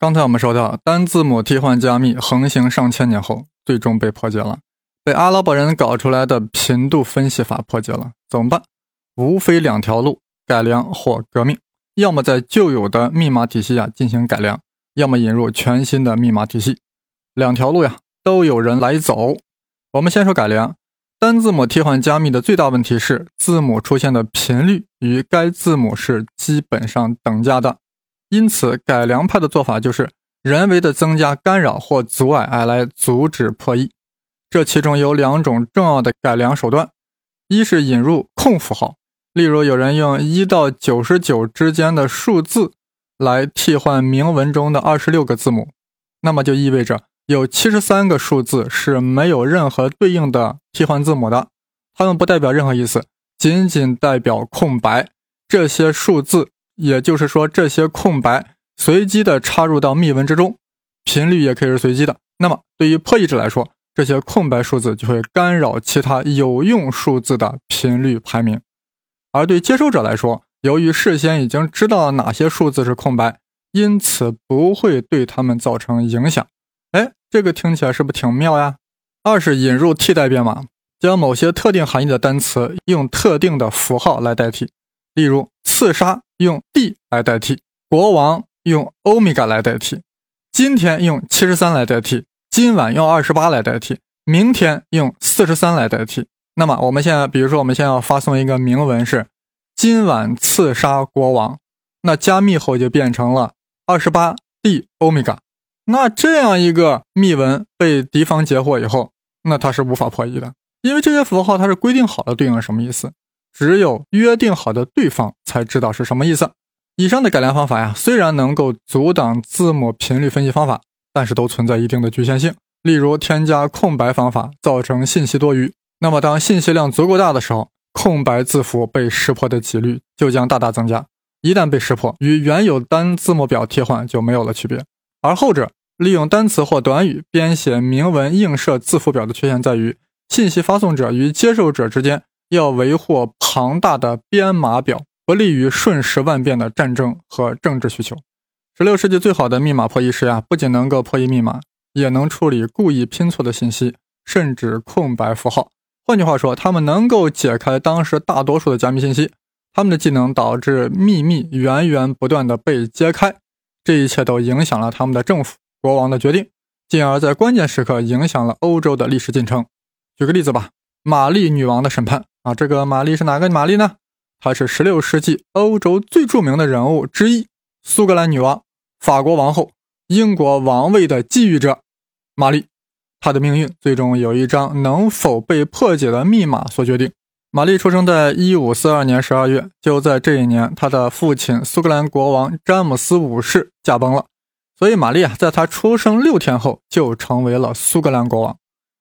刚才我们说到，单字母替换加密横行上千年后，最终被破解了，被阿拉伯人搞出来的频度分析法破解了。怎么办？无非两条路：改良或革命。要么在旧有的密码体系下进行改良，要么引入全新的密码体系。两条路呀，都有人来走。我们先说改良。单字母替换加密的最大问题是，字母出现的频率与该字母是基本上等价的。因此，改良派的做法就是人为的增加干扰或阻碍，来阻止破译。这其中有两种重要的改良手段：一是引入空符号，例如有人用一到九十九之间的数字来替换铭文中的二十六个字母，那么就意味着有七十三个数字是没有任何对应的替换字母的，它们不代表任何意思，仅仅代表空白。这些数字。也就是说，这些空白随机的插入到密文之中，频率也可以是随机的。那么，对于破译者来说，这些空白数字就会干扰其他有用数字的频率排名；而对接收者来说，由于事先已经知道哪些数字是空白，因此不会对他们造成影响。哎，这个听起来是不是挺妙呀？二是引入替代编码，将某些特定含义的单词用特定的符号来代替，例如刺杀。用 D 来代替国王，用欧米伽来代替，今天用七十三来代替，今晚用二十八来代替，明天用四十三来代替。那么我们现在，比如说我们现在要发送一个铭文是今晚刺杀国王，那加密后就变成了二十八 D 欧米伽。那这样一个密文被敌方截获以后，那它是无法破译的，因为这些符号它是规定好的对应了什么意思。只有约定好的对方才知道是什么意思。以上的改良方法呀，虽然能够阻挡字母频率分析方法，但是都存在一定的局限性。例如，添加空白方法造成信息多余。那么，当信息量足够大的时候，空白字符被识破的几率就将大大增加。一旦被识破，与原有单字母表替换就没有了区别。而后者利用单词或短语编写明文映射字符表的缺陷在于，信息发送者与接受者之间。要维护庞大的编码表，不利于瞬时万变的战争和政治需求。十六世纪最好的密码破译师呀，不仅能够破译密码，也能处理故意拼错的信息，甚至空白符号。换句话说，他们能够解开当时大多数的加密信息。他们的技能导致秘密源源不断的被揭开，这一切都影响了他们的政府、国王的决定，进而，在关键时刻影响了欧洲的历史进程。举个例子吧，玛丽女王的审判。啊，这个玛丽是哪个玛丽呢？她是16世纪欧洲最著名的人物之一，苏格兰女王、法国王后、英国王位的觊觎者玛丽。她的命运最终有一张能否被破解的密码所决定。玛丽出生在1542年12月，就在这一年，她的父亲苏格兰国王詹姆斯五世驾崩了，所以玛丽啊，在她出生六天后就成为了苏格兰国王。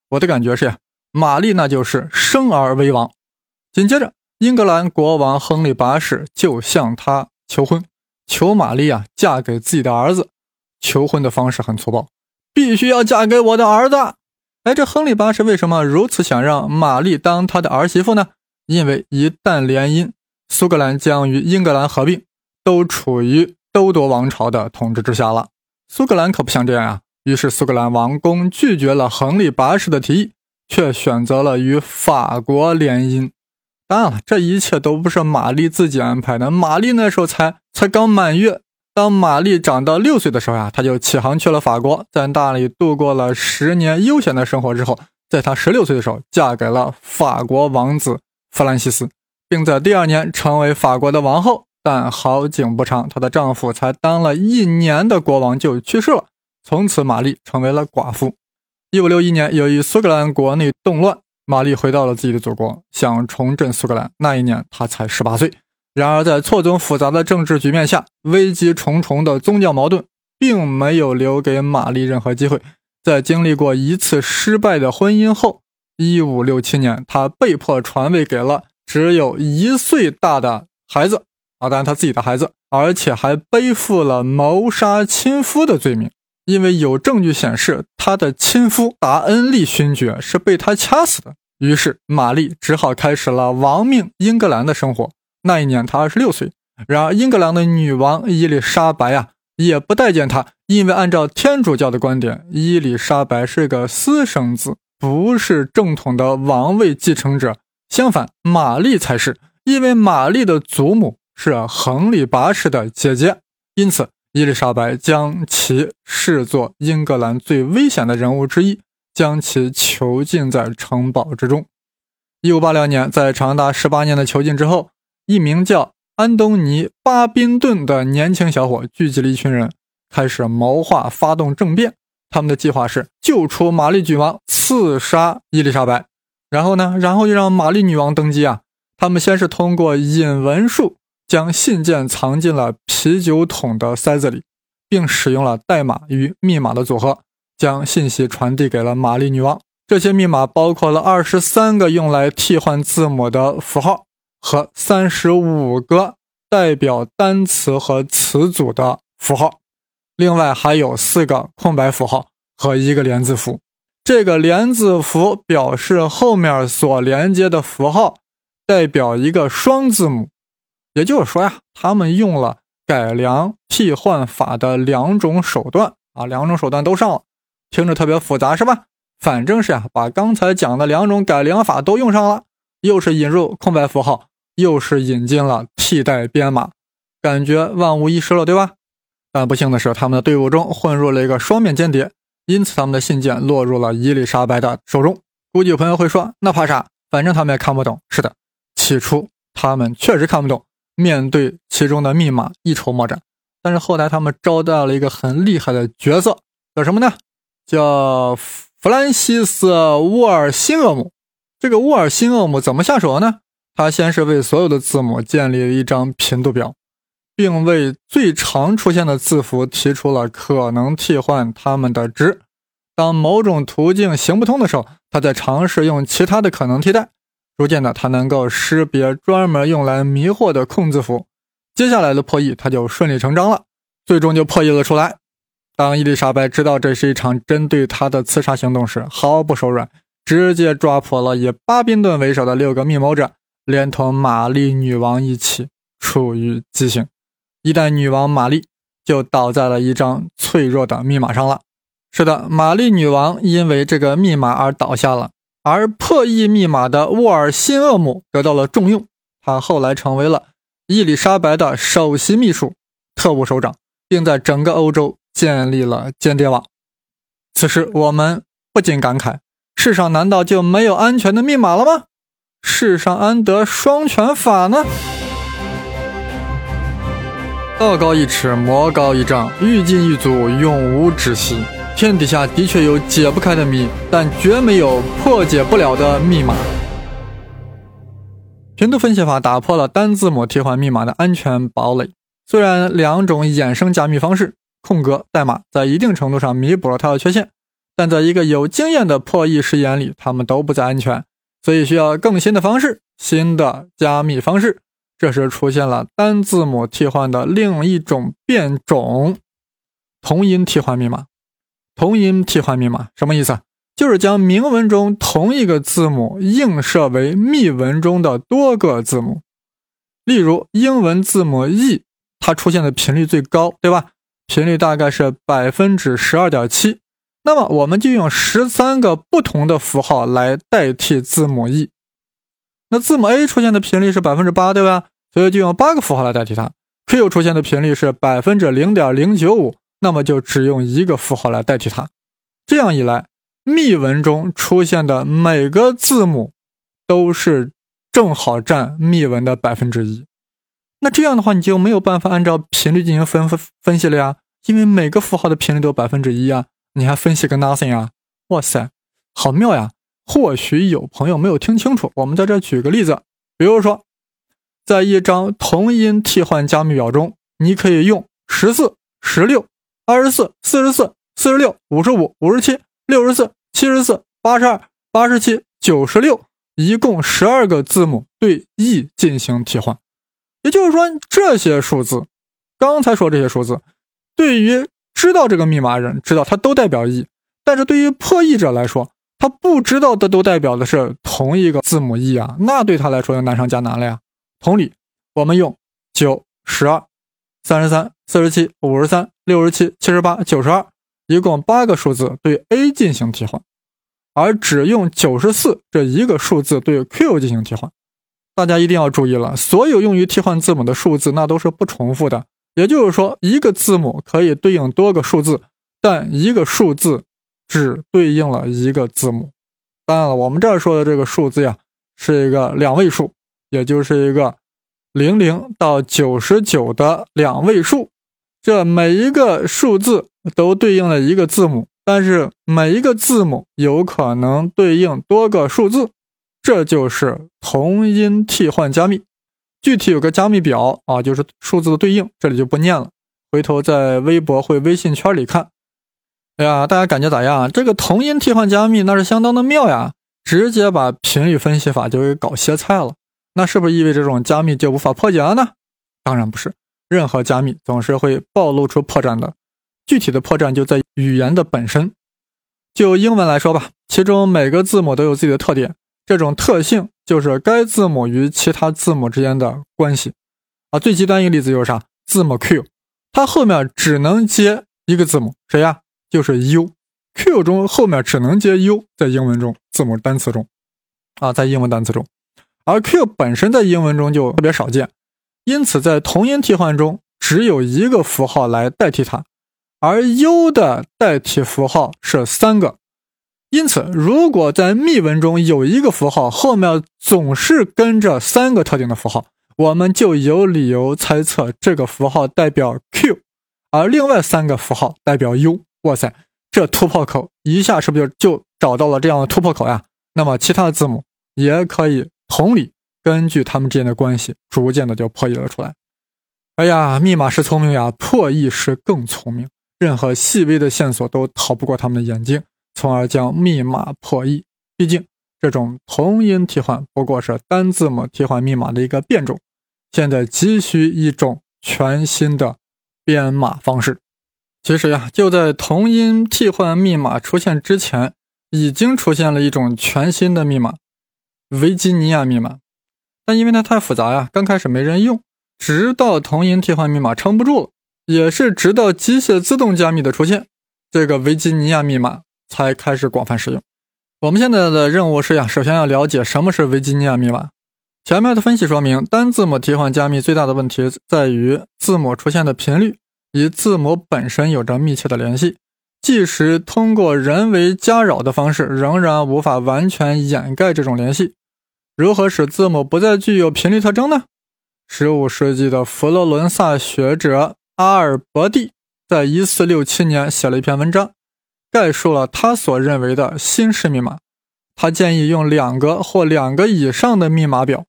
我的感觉是呀，玛丽那就是生而为王。紧接着，英格兰国王亨利八世就向他求婚，求玛丽啊嫁给自己的儿子。求婚的方式很粗暴，必须要嫁给我的儿子。哎，这亨利八世为什么如此想让玛丽当他的儿媳妇呢？因为一旦联姻，苏格兰将与英格兰合并，都处于都铎王朝的统治之下了。苏格兰可不想这样啊，于是苏格兰王公拒绝了亨利八世的提议，却选择了与法国联姻。当然了，这一切都不是玛丽自己安排的。玛丽那时候才才刚满月，当玛丽长到六岁的时候呀，她就起航去了法国，在那里度过了十年悠闲的生活之后，在她十六岁的时候，嫁给了法国王子弗兰西斯，并在第二年成为法国的王后。但好景不长，她的丈夫才当了一年的国王就去世了，从此玛丽成为了寡妇。一五六一年，由于苏格兰国内动乱。玛丽回到了自己的祖国，想重振苏格兰。那一年，她才十八岁。然而，在错综复杂的政治局面下，危机重重的宗教矛盾并没有留给玛丽任何机会。在经历过一次失败的婚姻后，一五六七年，她被迫传位给了只有一岁大的孩子啊，当然他自己的孩子，而且还背负了谋杀亲夫的罪名。因为有证据显示，他的亲夫达恩利勋爵是被他掐死的。于是，玛丽只好开始了亡命英格兰的生活。那一年，她二十六岁。然而，英格兰的女王伊丽莎白啊，也不待见他，因为按照天主教的观点，伊丽莎白是个私生子，不是正统的王位继承者。相反，玛丽才是，因为玛丽的祖母是亨利八世的姐姐，因此伊丽莎白将其视作英格兰最危险的人物之一，将其囚禁在城堡之中。一五八六年，在长达十八年的囚禁之后，一名叫安东尼·巴宾顿的年轻小伙聚集了一群人，开始谋划发动政变。他们的计划是救出玛丽女王，刺杀伊丽莎白。然后呢？然后就让玛丽女王登基啊！他们先是通过引文术将信件藏进了啤酒桶的塞子里，并使用了代码与密码的组合，将信息传递给了玛丽女王。这些密码包括了二十三个用来替换字母的符号和三十五个代表单词和词组的符号，另外还有四个空白符号和一个连字符。这个连字符表示后面所连接的符号代表一个双字母，也就是说呀，他们用了改良替换法的两种手段啊，两种手段都上了，听着特别复杂是吧？反正是呀，把刚才讲的两种改良法都用上了，又是引入空白符号，又是引进了替代编码，感觉万无一失了，对吧？但不幸的是，他们的队伍中混入了一个双面间谍。因此，他们的信件落入了伊丽莎白的手中。估计有朋友会说：“那怕啥？反正他们也看不懂。”是的，起初他们确实看不懂，面对其中的密码一筹莫展。但是后来他们招到了一个很厉害的角色，叫什么呢？叫弗兰西斯·沃尔辛厄姆。这个沃尔辛厄姆怎么下手呢？他先是为所有的字母建立了一张频度表。并为最常出现的字符提出了可能替换它们的值。当某种途径行不通的时候，他在尝试用其他的可能替代。逐渐的，他能够识别专门用来迷惑的空字符。接下来的破译，他就顺理成章了，最终就破译了出来。当伊丽莎白知道这是一场针对她的刺杀行动时，毫不手软，直接抓捕了以巴宾顿为首的六个密谋者，连同玛丽女王一起处于极刑。一代女王玛丽就倒在了一张脆弱的密码上了。是的，玛丽女王因为这个密码而倒下了，而破译密码的沃尔辛厄姆得到了重用。他后来成为了伊丽莎白的首席秘书、特务首长，并在整个欧洲建立了间谍网。此时，我们不禁感慨：世上难道就没有安全的密码了吗？世上安得双全法呢？道高一尺，魔高一丈，欲进欲阻，永无止息。天底下的确有解不开的谜，但绝没有破解不了的密码。频度分析法打破了单字母替换密码的安全堡垒。虽然两种衍生加密方式——空格代码，在一定程度上弥补了它的缺陷，但在一个有经验的破译师眼里，他们都不再安全，所以需要更新的方式，新的加密方式。这时出现了单字母替换的另一种变种——同音替换密码。同音替换密码什么意思？就是将明文中同一个字母映射为密文中的多个字母。例如，英文字母 e，它出现的频率最高，对吧？频率大概是百分之十二点七。那么，我们就用十三个不同的符号来代替字母 e。那字母 A 出现的频率是百分之八，对吧？所以就用八个符号来代替它。Q 出现的频率是百分之零点零九五，那么就只用一个符号来代替它。这样一来，密文中出现的每个字母都是正好占密文的百分之一。那这样的话，你就没有办法按照频率进行分分分析了呀，因为每个符号的频率都百分之一啊，你还分析个 nothing 啊？哇塞，好妙呀！或许有朋友没有听清楚，我们在这举个例子，比如说，在一张同音替换加密表中，你可以用十四、十六、二十四、四十四、四十六、五十五、五十七、六十四、七十四、八十二、八十七、九十六，一共十二个字母对 e 进行替换。也就是说，这些数字，刚才说这些数字，对于知道这个密码人知道它都代表 e，但是对于破译者来说，他不知道的都代表的是同一个字母 e 啊，那对他来说就难上加难了呀。同理，我们用九、十二、三十三、四十七、五十三、六十七、七十八、九十二，一共八个数字对 A 进行替换，而只用九十四这一个数字对 Q 进行替换。大家一定要注意了，所有用于替换字母的数字那都是不重复的，也就是说，一个字母可以对应多个数字，但一个数字只对应了一个字母。当然了，我们这儿说的这个数字呀，是一个两位数，也就是一个零零到九十九的两位数。这每一个数字都对应了一个字母，但是每一个字母有可能对应多个数字，这就是同音替换加密。具体有个加密表啊，就是数字的对应，这里就不念了，回头在微博或微信圈里看。哎呀，大家感觉咋样？这个同音替换加密那是相当的妙呀，直接把频率分析法就给搞歇菜了。那是不是意味着这种加密就无法破解了呢？当然不是。任何加密总是会暴露出破绽的，具体的破绽就在语言的本身。就英文来说吧，其中每个字母都有自己的特点，这种特性就是该字母与其他字母之间的关系。啊，最极端一个例子就是啥？字母 Q，它后面只能接一个字母，谁呀？就是 U。Q 中后面只能接 U，在英文中字母单词中，啊，在英文单词中，而 Q 本身在英文中就特别少见。因此，在同音替换中，只有一个符号来代替它，而 U 的代替符号是三个。因此，如果在密文中有一个符号后面总是跟着三个特定的符号，我们就有理由猜测这个符号代表 Q，而另外三个符号代表 U。哇塞，这突破口一下是不是就就找到了这样的突破口呀？那么，其他的字母也可以同理。根据他们之间的关系，逐渐的就破译了出来。哎呀，密码是聪明呀，破译是更聪明。任何细微的线索都逃不过他们的眼睛，从而将密码破译。毕竟，这种同音替换不过是单字母替换密码的一个变种，现在急需一种全新的编码方式。其实呀，就在同音替换密码出现之前，已经出现了一种全新的密码——维吉尼亚密码。但因为它太复杂呀，刚开始没人用，直到同音替换密码撑不住了，也是直到机械自动加密的出现，这个维吉尼亚密码才开始广泛使用。我们现在的任务是呀，首先要了解什么是维吉尼亚密码。前面的分析说明，单字母替换加密最大的问题在于字母出现的频率与字母本身有着密切的联系，即使通过人为加扰的方式，仍然无法完全掩盖这种联系。如何使字母不再具有频率特征呢？15世纪的佛罗伦萨学者阿尔伯蒂在1467年写了一篇文章，概述了他所认为的新式密码。他建议用两个或两个以上的密码表，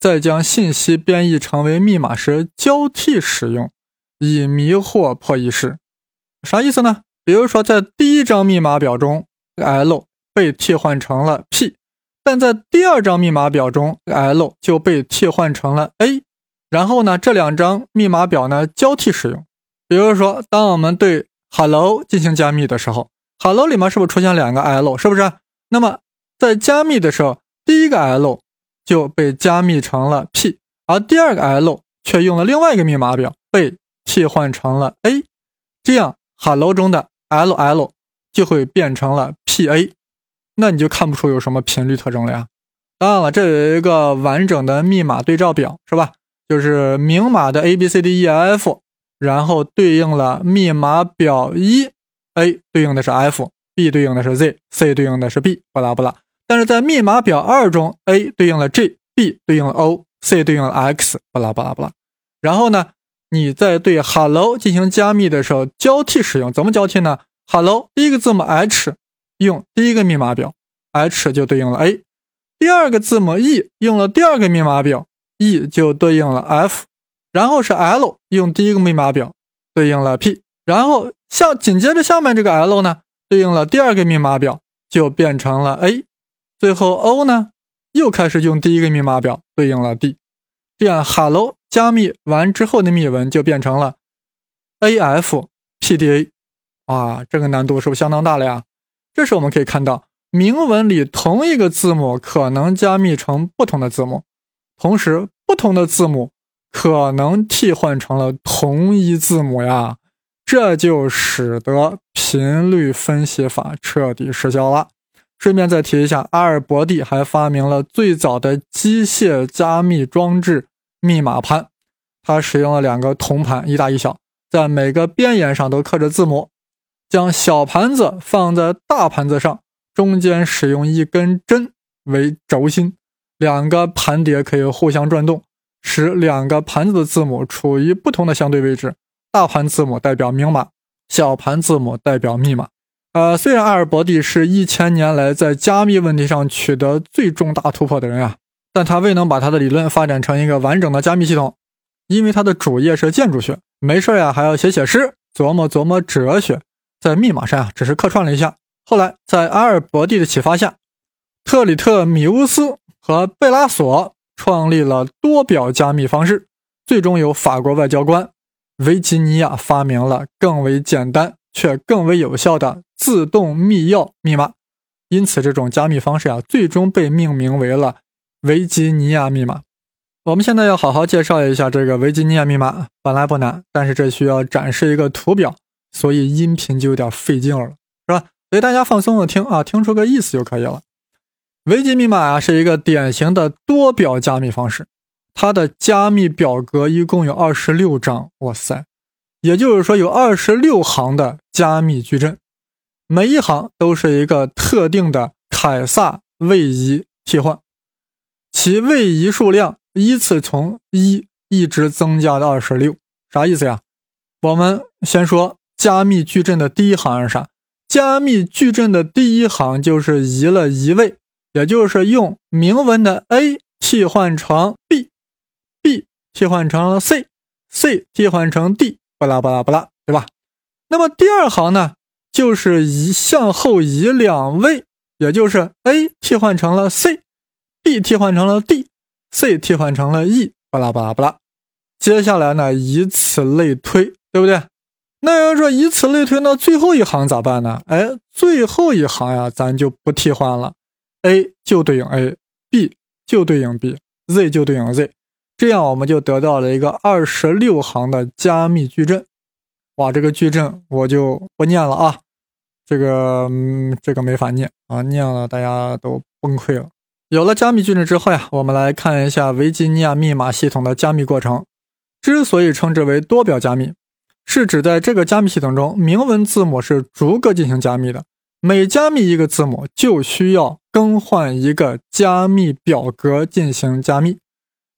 在将信息编译成为密码时交替使用，以迷惑破译师。啥意思呢？比如说，在第一张密码表中，L 被替换成了 P。但在第二张密码表中，L 就被替换成了 A，然后呢，这两张密码表呢交替使用。比如说，当我们对 Hello 进行加密的时候，Hello 里面是不是出现两个 L？是不是？那么在加密的时候，第一个 L 就被加密成了 P，而第二个 L 却用了另外一个密码表被替换成了 A，这样 Hello 中的 LL 就会变成了 PA。那你就看不出有什么频率特征了呀。当然了，这有一个完整的密码对照表，是吧？就是明码的 A B C D E F，然后对应了密码表一，A 对应的是 F，B 对应的是 Z，C 对应的是 B，巴拉巴拉。但是在密码表二中，A 对应了 G，B 对应了 O，C 对应了 X，巴拉巴拉巴拉。然后呢，你在对 Hello 进行加密的时候交替使用，怎么交替呢？Hello 第一个字母 H。用第一个密码表，H 就对应了 A；第二个字母 E 用了第二个密码表，E 就对应了 F；然后是 L 用第一个密码表对应了 P；然后下紧接着下面这个 L 呢，对应了第二个密码表就变成了 A；最后 O 呢又开始用第一个密码表对应了 D。这样 Hello 加密完之后的密文就变成了 AFPDA。哇，这个难度是不是相当大了呀？这时我们可以看到，明文里同一个字母可能加密成不同的字母，同时不同的字母可能替换成了同一字母呀。这就使得频率分析法彻底失效了。顺便再提一下，阿尔伯蒂还发明了最早的机械加密装置——密码盘。他使用了两个铜盘，一大一小，在每个边沿上都刻着字母。将小盘子放在大盘子上，中间使用一根针为轴心，两个盘碟可以互相转动，使两个盘子的字母处于不同的相对位置。大盘字母代表明码，小盘字母代表密码。呃，虽然阿尔伯蒂是一千年来在加密问题上取得最重大突破的人啊，但他未能把他的理论发展成一个完整的加密系统，因为他的主业是建筑学，没事呀还要写写诗，琢磨琢磨哲学，在密码上啊只是客串了一下。后来在阿尔伯蒂的启发下，特里特米乌斯和贝拉索创立了多表加密方式，最终由法国外交官。维吉尼亚发明了更为简单却更为有效的自动密钥密码，因此这种加密方式啊，最终被命名为了维吉尼亚密码。我们现在要好好介绍一下这个维吉尼亚密码，本来不难，但是这需要展示一个图表，所以音频就有点费劲了，是吧？所以大家放松的听啊，听出个意思就可以了。维基密码啊，是一个典型的多表加密方式。它的加密表格一共有二十六张，哇塞，也就是说有二十六行的加密矩阵，每一行都是一个特定的凯撒位移替换，其位移数量依次从一一直增加到二十六，啥意思呀？我们先说加密矩阵的第一行是啥？加密矩阵的第一行就是移了一位，也就是用明文的 A 替换成 B，B。替换成了 C，C 替换成 D，巴拉巴拉巴拉，对吧？那么第二行呢，就是移向后移两位，也就是 A 替换成了 C，B 替换成了 D，C 替换成了 E，巴拉巴拉巴拉。接下来呢，以此类推，对不对？那要说以此类推，那最后一行咋办呢？哎，最后一行呀，咱就不替换了，A 就对应 A，B 就对应 B，Z 就对应 Z。这样我们就得到了一个二十六行的加密矩阵，哇，这个矩阵我就不念了啊，这个嗯，这个没法念啊，念了大家都崩溃了。有了加密矩阵之后呀，我们来看一下维吉尼亚密码系统的加密过程。之所以称之为多表加密，是指在这个加密系统中，明文字母是逐个进行加密的，每加密一个字母就需要更换一个加密表格进行加密。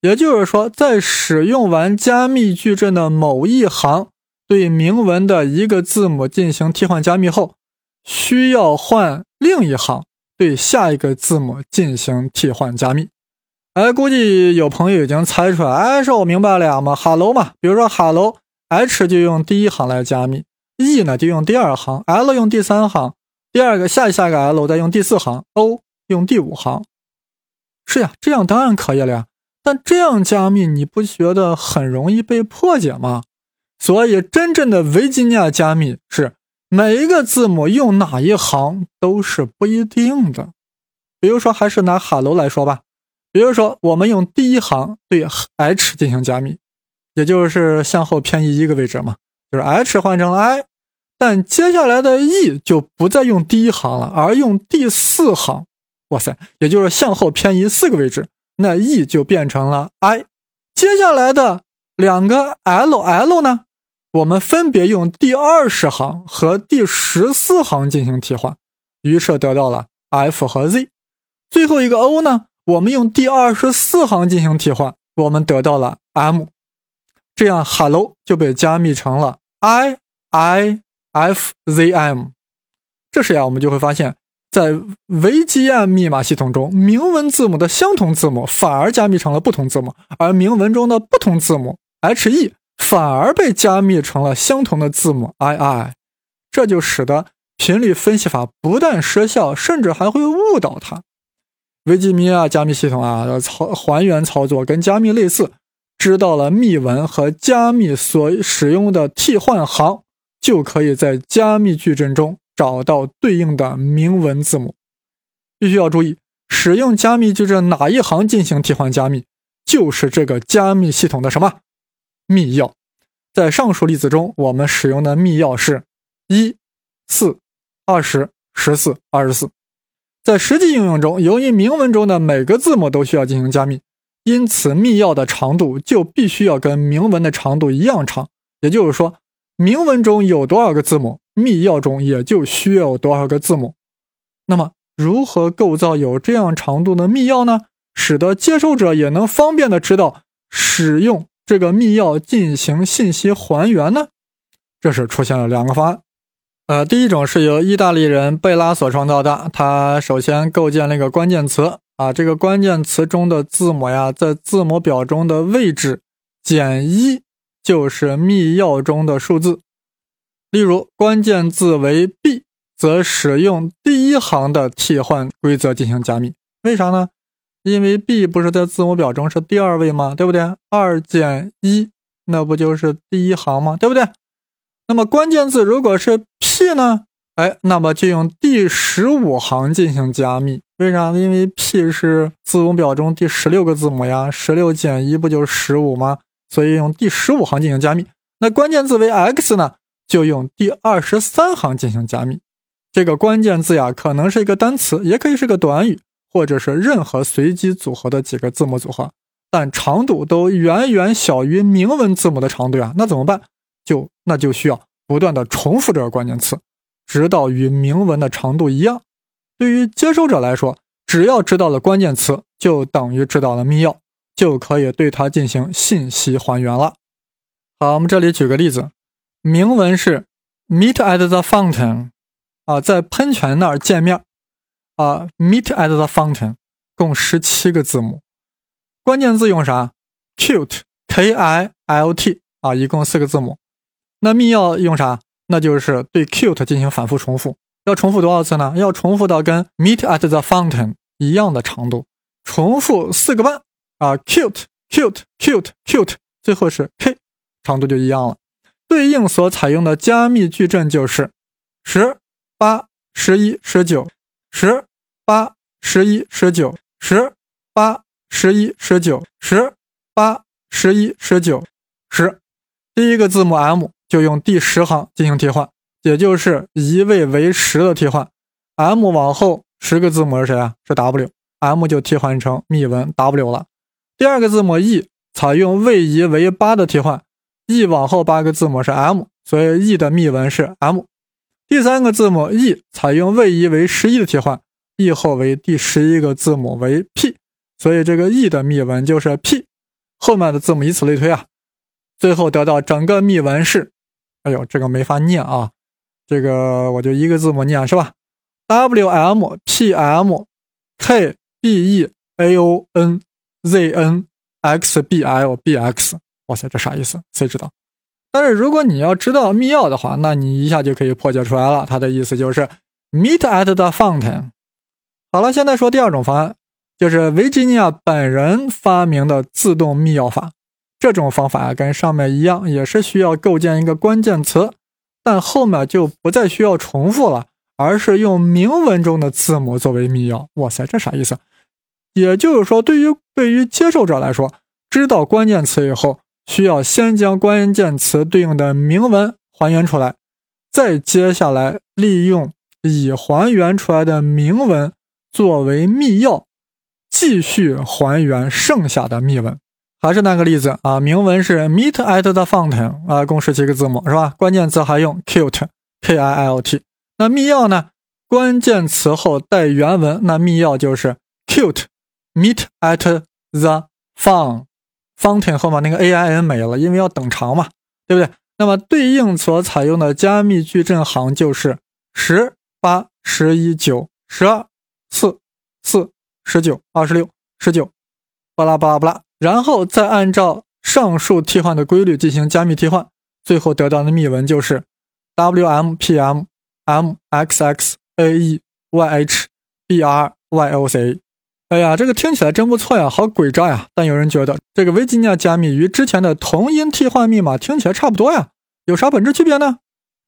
也就是说，在使用完加密矩阵的某一行对明文的一个字母进行替换加密后，需要换另一行对下一个字母进行替换加密。哎，估计有朋友已经猜出来，哎，是我明白了呀嘛，hello 嘛，比如说哈喽 H 就用第一行来加密，e 呢就用第二行，l 用第三行，第二个下下个 l 再用第四行，o 用第五行。是呀，这样当然可以了呀。但这样加密，你不觉得很容易被破解吗？所以，真正的维吉尼亚加密是每一个字母用哪一行都是不一定的。比如说，还是拿 hello 来说吧。比如说，我们用第一行对 h 进行加密，也就是向后偏移一个位置嘛，就是 h 换成了 i，但接下来的 e 就不再用第一行了，而用第四行。哇塞，也就是向后偏移四个位置。那 e 就变成了 i，接下来的两个 l l 呢？我们分别用第二十行和第十四行进行替换，于是得到了 f 和 z。最后一个 o 呢？我们用第二十四行进行替换，我们得到了 m。这样 hello 就被加密成了 i i f z m。这时呀，我们就会发现。在维基案密码系统中，明文字母的相同字母反而加密成了不同字母，而明文中的不同字母 H E 反而被加密成了相同的字母 I I，这就使得频率分析法不但失效，甚至还会误导它。维基尼亚加密系统啊，操还原操作跟加密类似，知道了密文和加密所使用的替换行，就可以在加密矩阵中。找到对应的明文字母，必须要注意，使用加密矩阵哪一行进行替换加密，就是这个加密系统的什么密钥。在上述例子中，我们使用的密钥是一、四、二十、十四、二十四。在实际应用中，由于明文中的每个字母都需要进行加密，因此密钥的长度就必须要跟明文的长度一样长。也就是说，明文中有多少个字母，密钥中也就需要多少个字母。那么，如何构造有这样长度的密钥呢？使得接收者也能方便的知道使用这个密钥进行信息还原呢？这是出现了两个方案。呃，第一种是由意大利人贝拉所创造的。他首先构建了一个关键词啊，这个关键词中的字母呀，在字母表中的位置减一就是密钥中的数字。例如，关键字为 B，则使用第一行的替换规则进行加密。为啥呢？因为 B 不是在字母表中是第二位吗？对不对？二减一，那不就是第一行吗？对不对？那么关键字如果是 P 呢？哎，那么就用第十五行进行加密。为啥呢？因为 P 是字母表中第十六个字母呀，十六减一不就是十五吗？所以用第十五行进行加密。那关键字为 X 呢？就用第二十三行进行加密。这个关键字呀，可能是一个单词，也可以是个短语，或者是任何随机组合的几个字母组合，但长度都远远小于明文字母的长度呀。那怎么办？就那就需要不断的重复这个关键词，直到与明文的长度一样。对于接收者来说，只要知道了关键词，就等于知道了密钥，就可以对它进行信息还原了。好，我们这里举个例子，明文是 Meet at the fountain，啊，在喷泉那儿见面，啊，Meet at the fountain，共十七个字母，关键字用啥？Cute，K I L T，啊，一共四个字母。那密钥用啥？那就是对 cute 进行反复重复，要重复多少次呢？要重复到跟 meet at the fountain 一样的长度，重复四个半啊，cute cute cute cute，最后是 k，长度就一样了。对应所采用的加密矩阵就是十八、十一、十九、十八、十一、十九、十八、十一、十九、十八、十一、十九、十。第一个字母 M。就用第十行进行替换，也就是一位为十的替换。M 往后十个字母是谁啊？是 W，M 就替换成密文 W 了。第二个字母 E 采用位移为八的替换，E 往后八个字母是 M，所以 E 的密文是 M。第三个字母 E 采用位移为十一的替换，E 后为第十一个字母为 P，所以这个 E 的密文就是 P。后面的字母以此类推啊，最后得到整个密文是。哎呦，这个没法念啊！这个我就一个字母念是吧？W M P M K B E A O N Z N X B L B X，哇塞，这啥意思？谁知道？但是如果你要知道密钥的话，那你一下就可以破解出来了。它的意思就是 Meet at the fountain。好了，现在说第二种方案，就是维吉尼亚本人发明的自动密钥法。这种方法啊，跟上面一样，也是需要构建一个关键词，但后面就不再需要重复了，而是用明文中的字母作为密钥。哇塞，这啥意思？也就是说，对于对于接受者来说，知道关键词以后，需要先将关键词对应的明文还原出来，再接下来利用已还原出来的明文作为密钥，继续还原剩下的密文。还是那个例子啊，明文是 meet at the fountain 啊，共十七个字母是吧？关键词还用 cute k i l t。那密钥呢？关键词后带原文，那密钥就是 cute meet at the foun。fountain 后面那个 a i n 没了，因为要等长嘛，对不对？那么对应所采用的加密矩阵行就是十八、十一、九、十二、四、四、十九、二十六、十九，巴拉巴拉巴拉。然后再按照上述替换的规律进行加密替换，最后得到的密文就是 W M P M M X X A E Y H B R Y O C。哎呀，这个听起来真不错呀，好诡诈呀！但有人觉得这个维吉尼亚加密与之前的同音替换密码听起来差不多呀，有啥本质区别呢？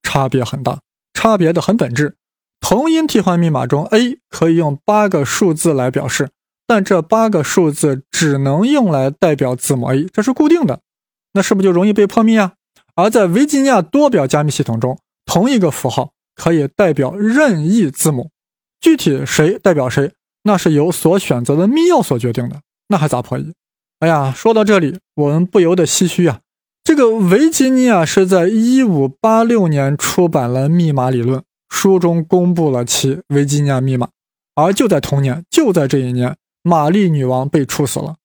差别很大，差别的很本质。同音替换密码中，A 可以用八个数字来表示。但这八个数字只能用来代表字母 A，这是固定的，那是不是就容易被破密啊？而在维吉尼亚多表加密系统中，同一个符号可以代表任意字母，具体谁代表谁，那是由所选择的密钥所决定的，那还咋破译？哎呀，说到这里，我们不由得唏嘘啊。这个维吉尼亚是在一五八六年出版了《密码理论》，书中公布了其维吉尼亚密码，而就在同年，就在这一年，玛丽女王被处死了。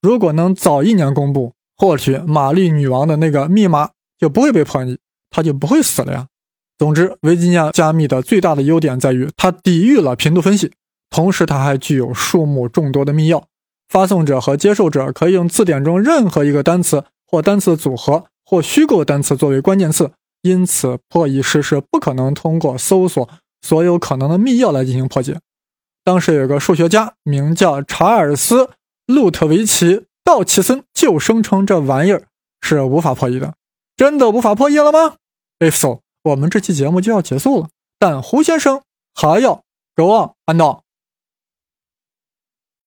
如果能早一年公布，或许玛丽女王的那个密码就不会被破译，她就不会死了呀。总之，维吉尼亚加密的最大的优点在于它抵御了频度分析，同时它还具有数目众多的密钥。发送者和接受者可以用字典中任何一个单词或单词组合或虚构单词作为关键词，因此破译师是不可能通过搜索所有可能的密钥来进行破解。当时有个数学家名叫查尔斯·路特维奇·道奇森，就声称这玩意儿是无法破译的。真的无法破译了吗？If so，我们这期节目就要结束了。但胡先生还要 go on and on。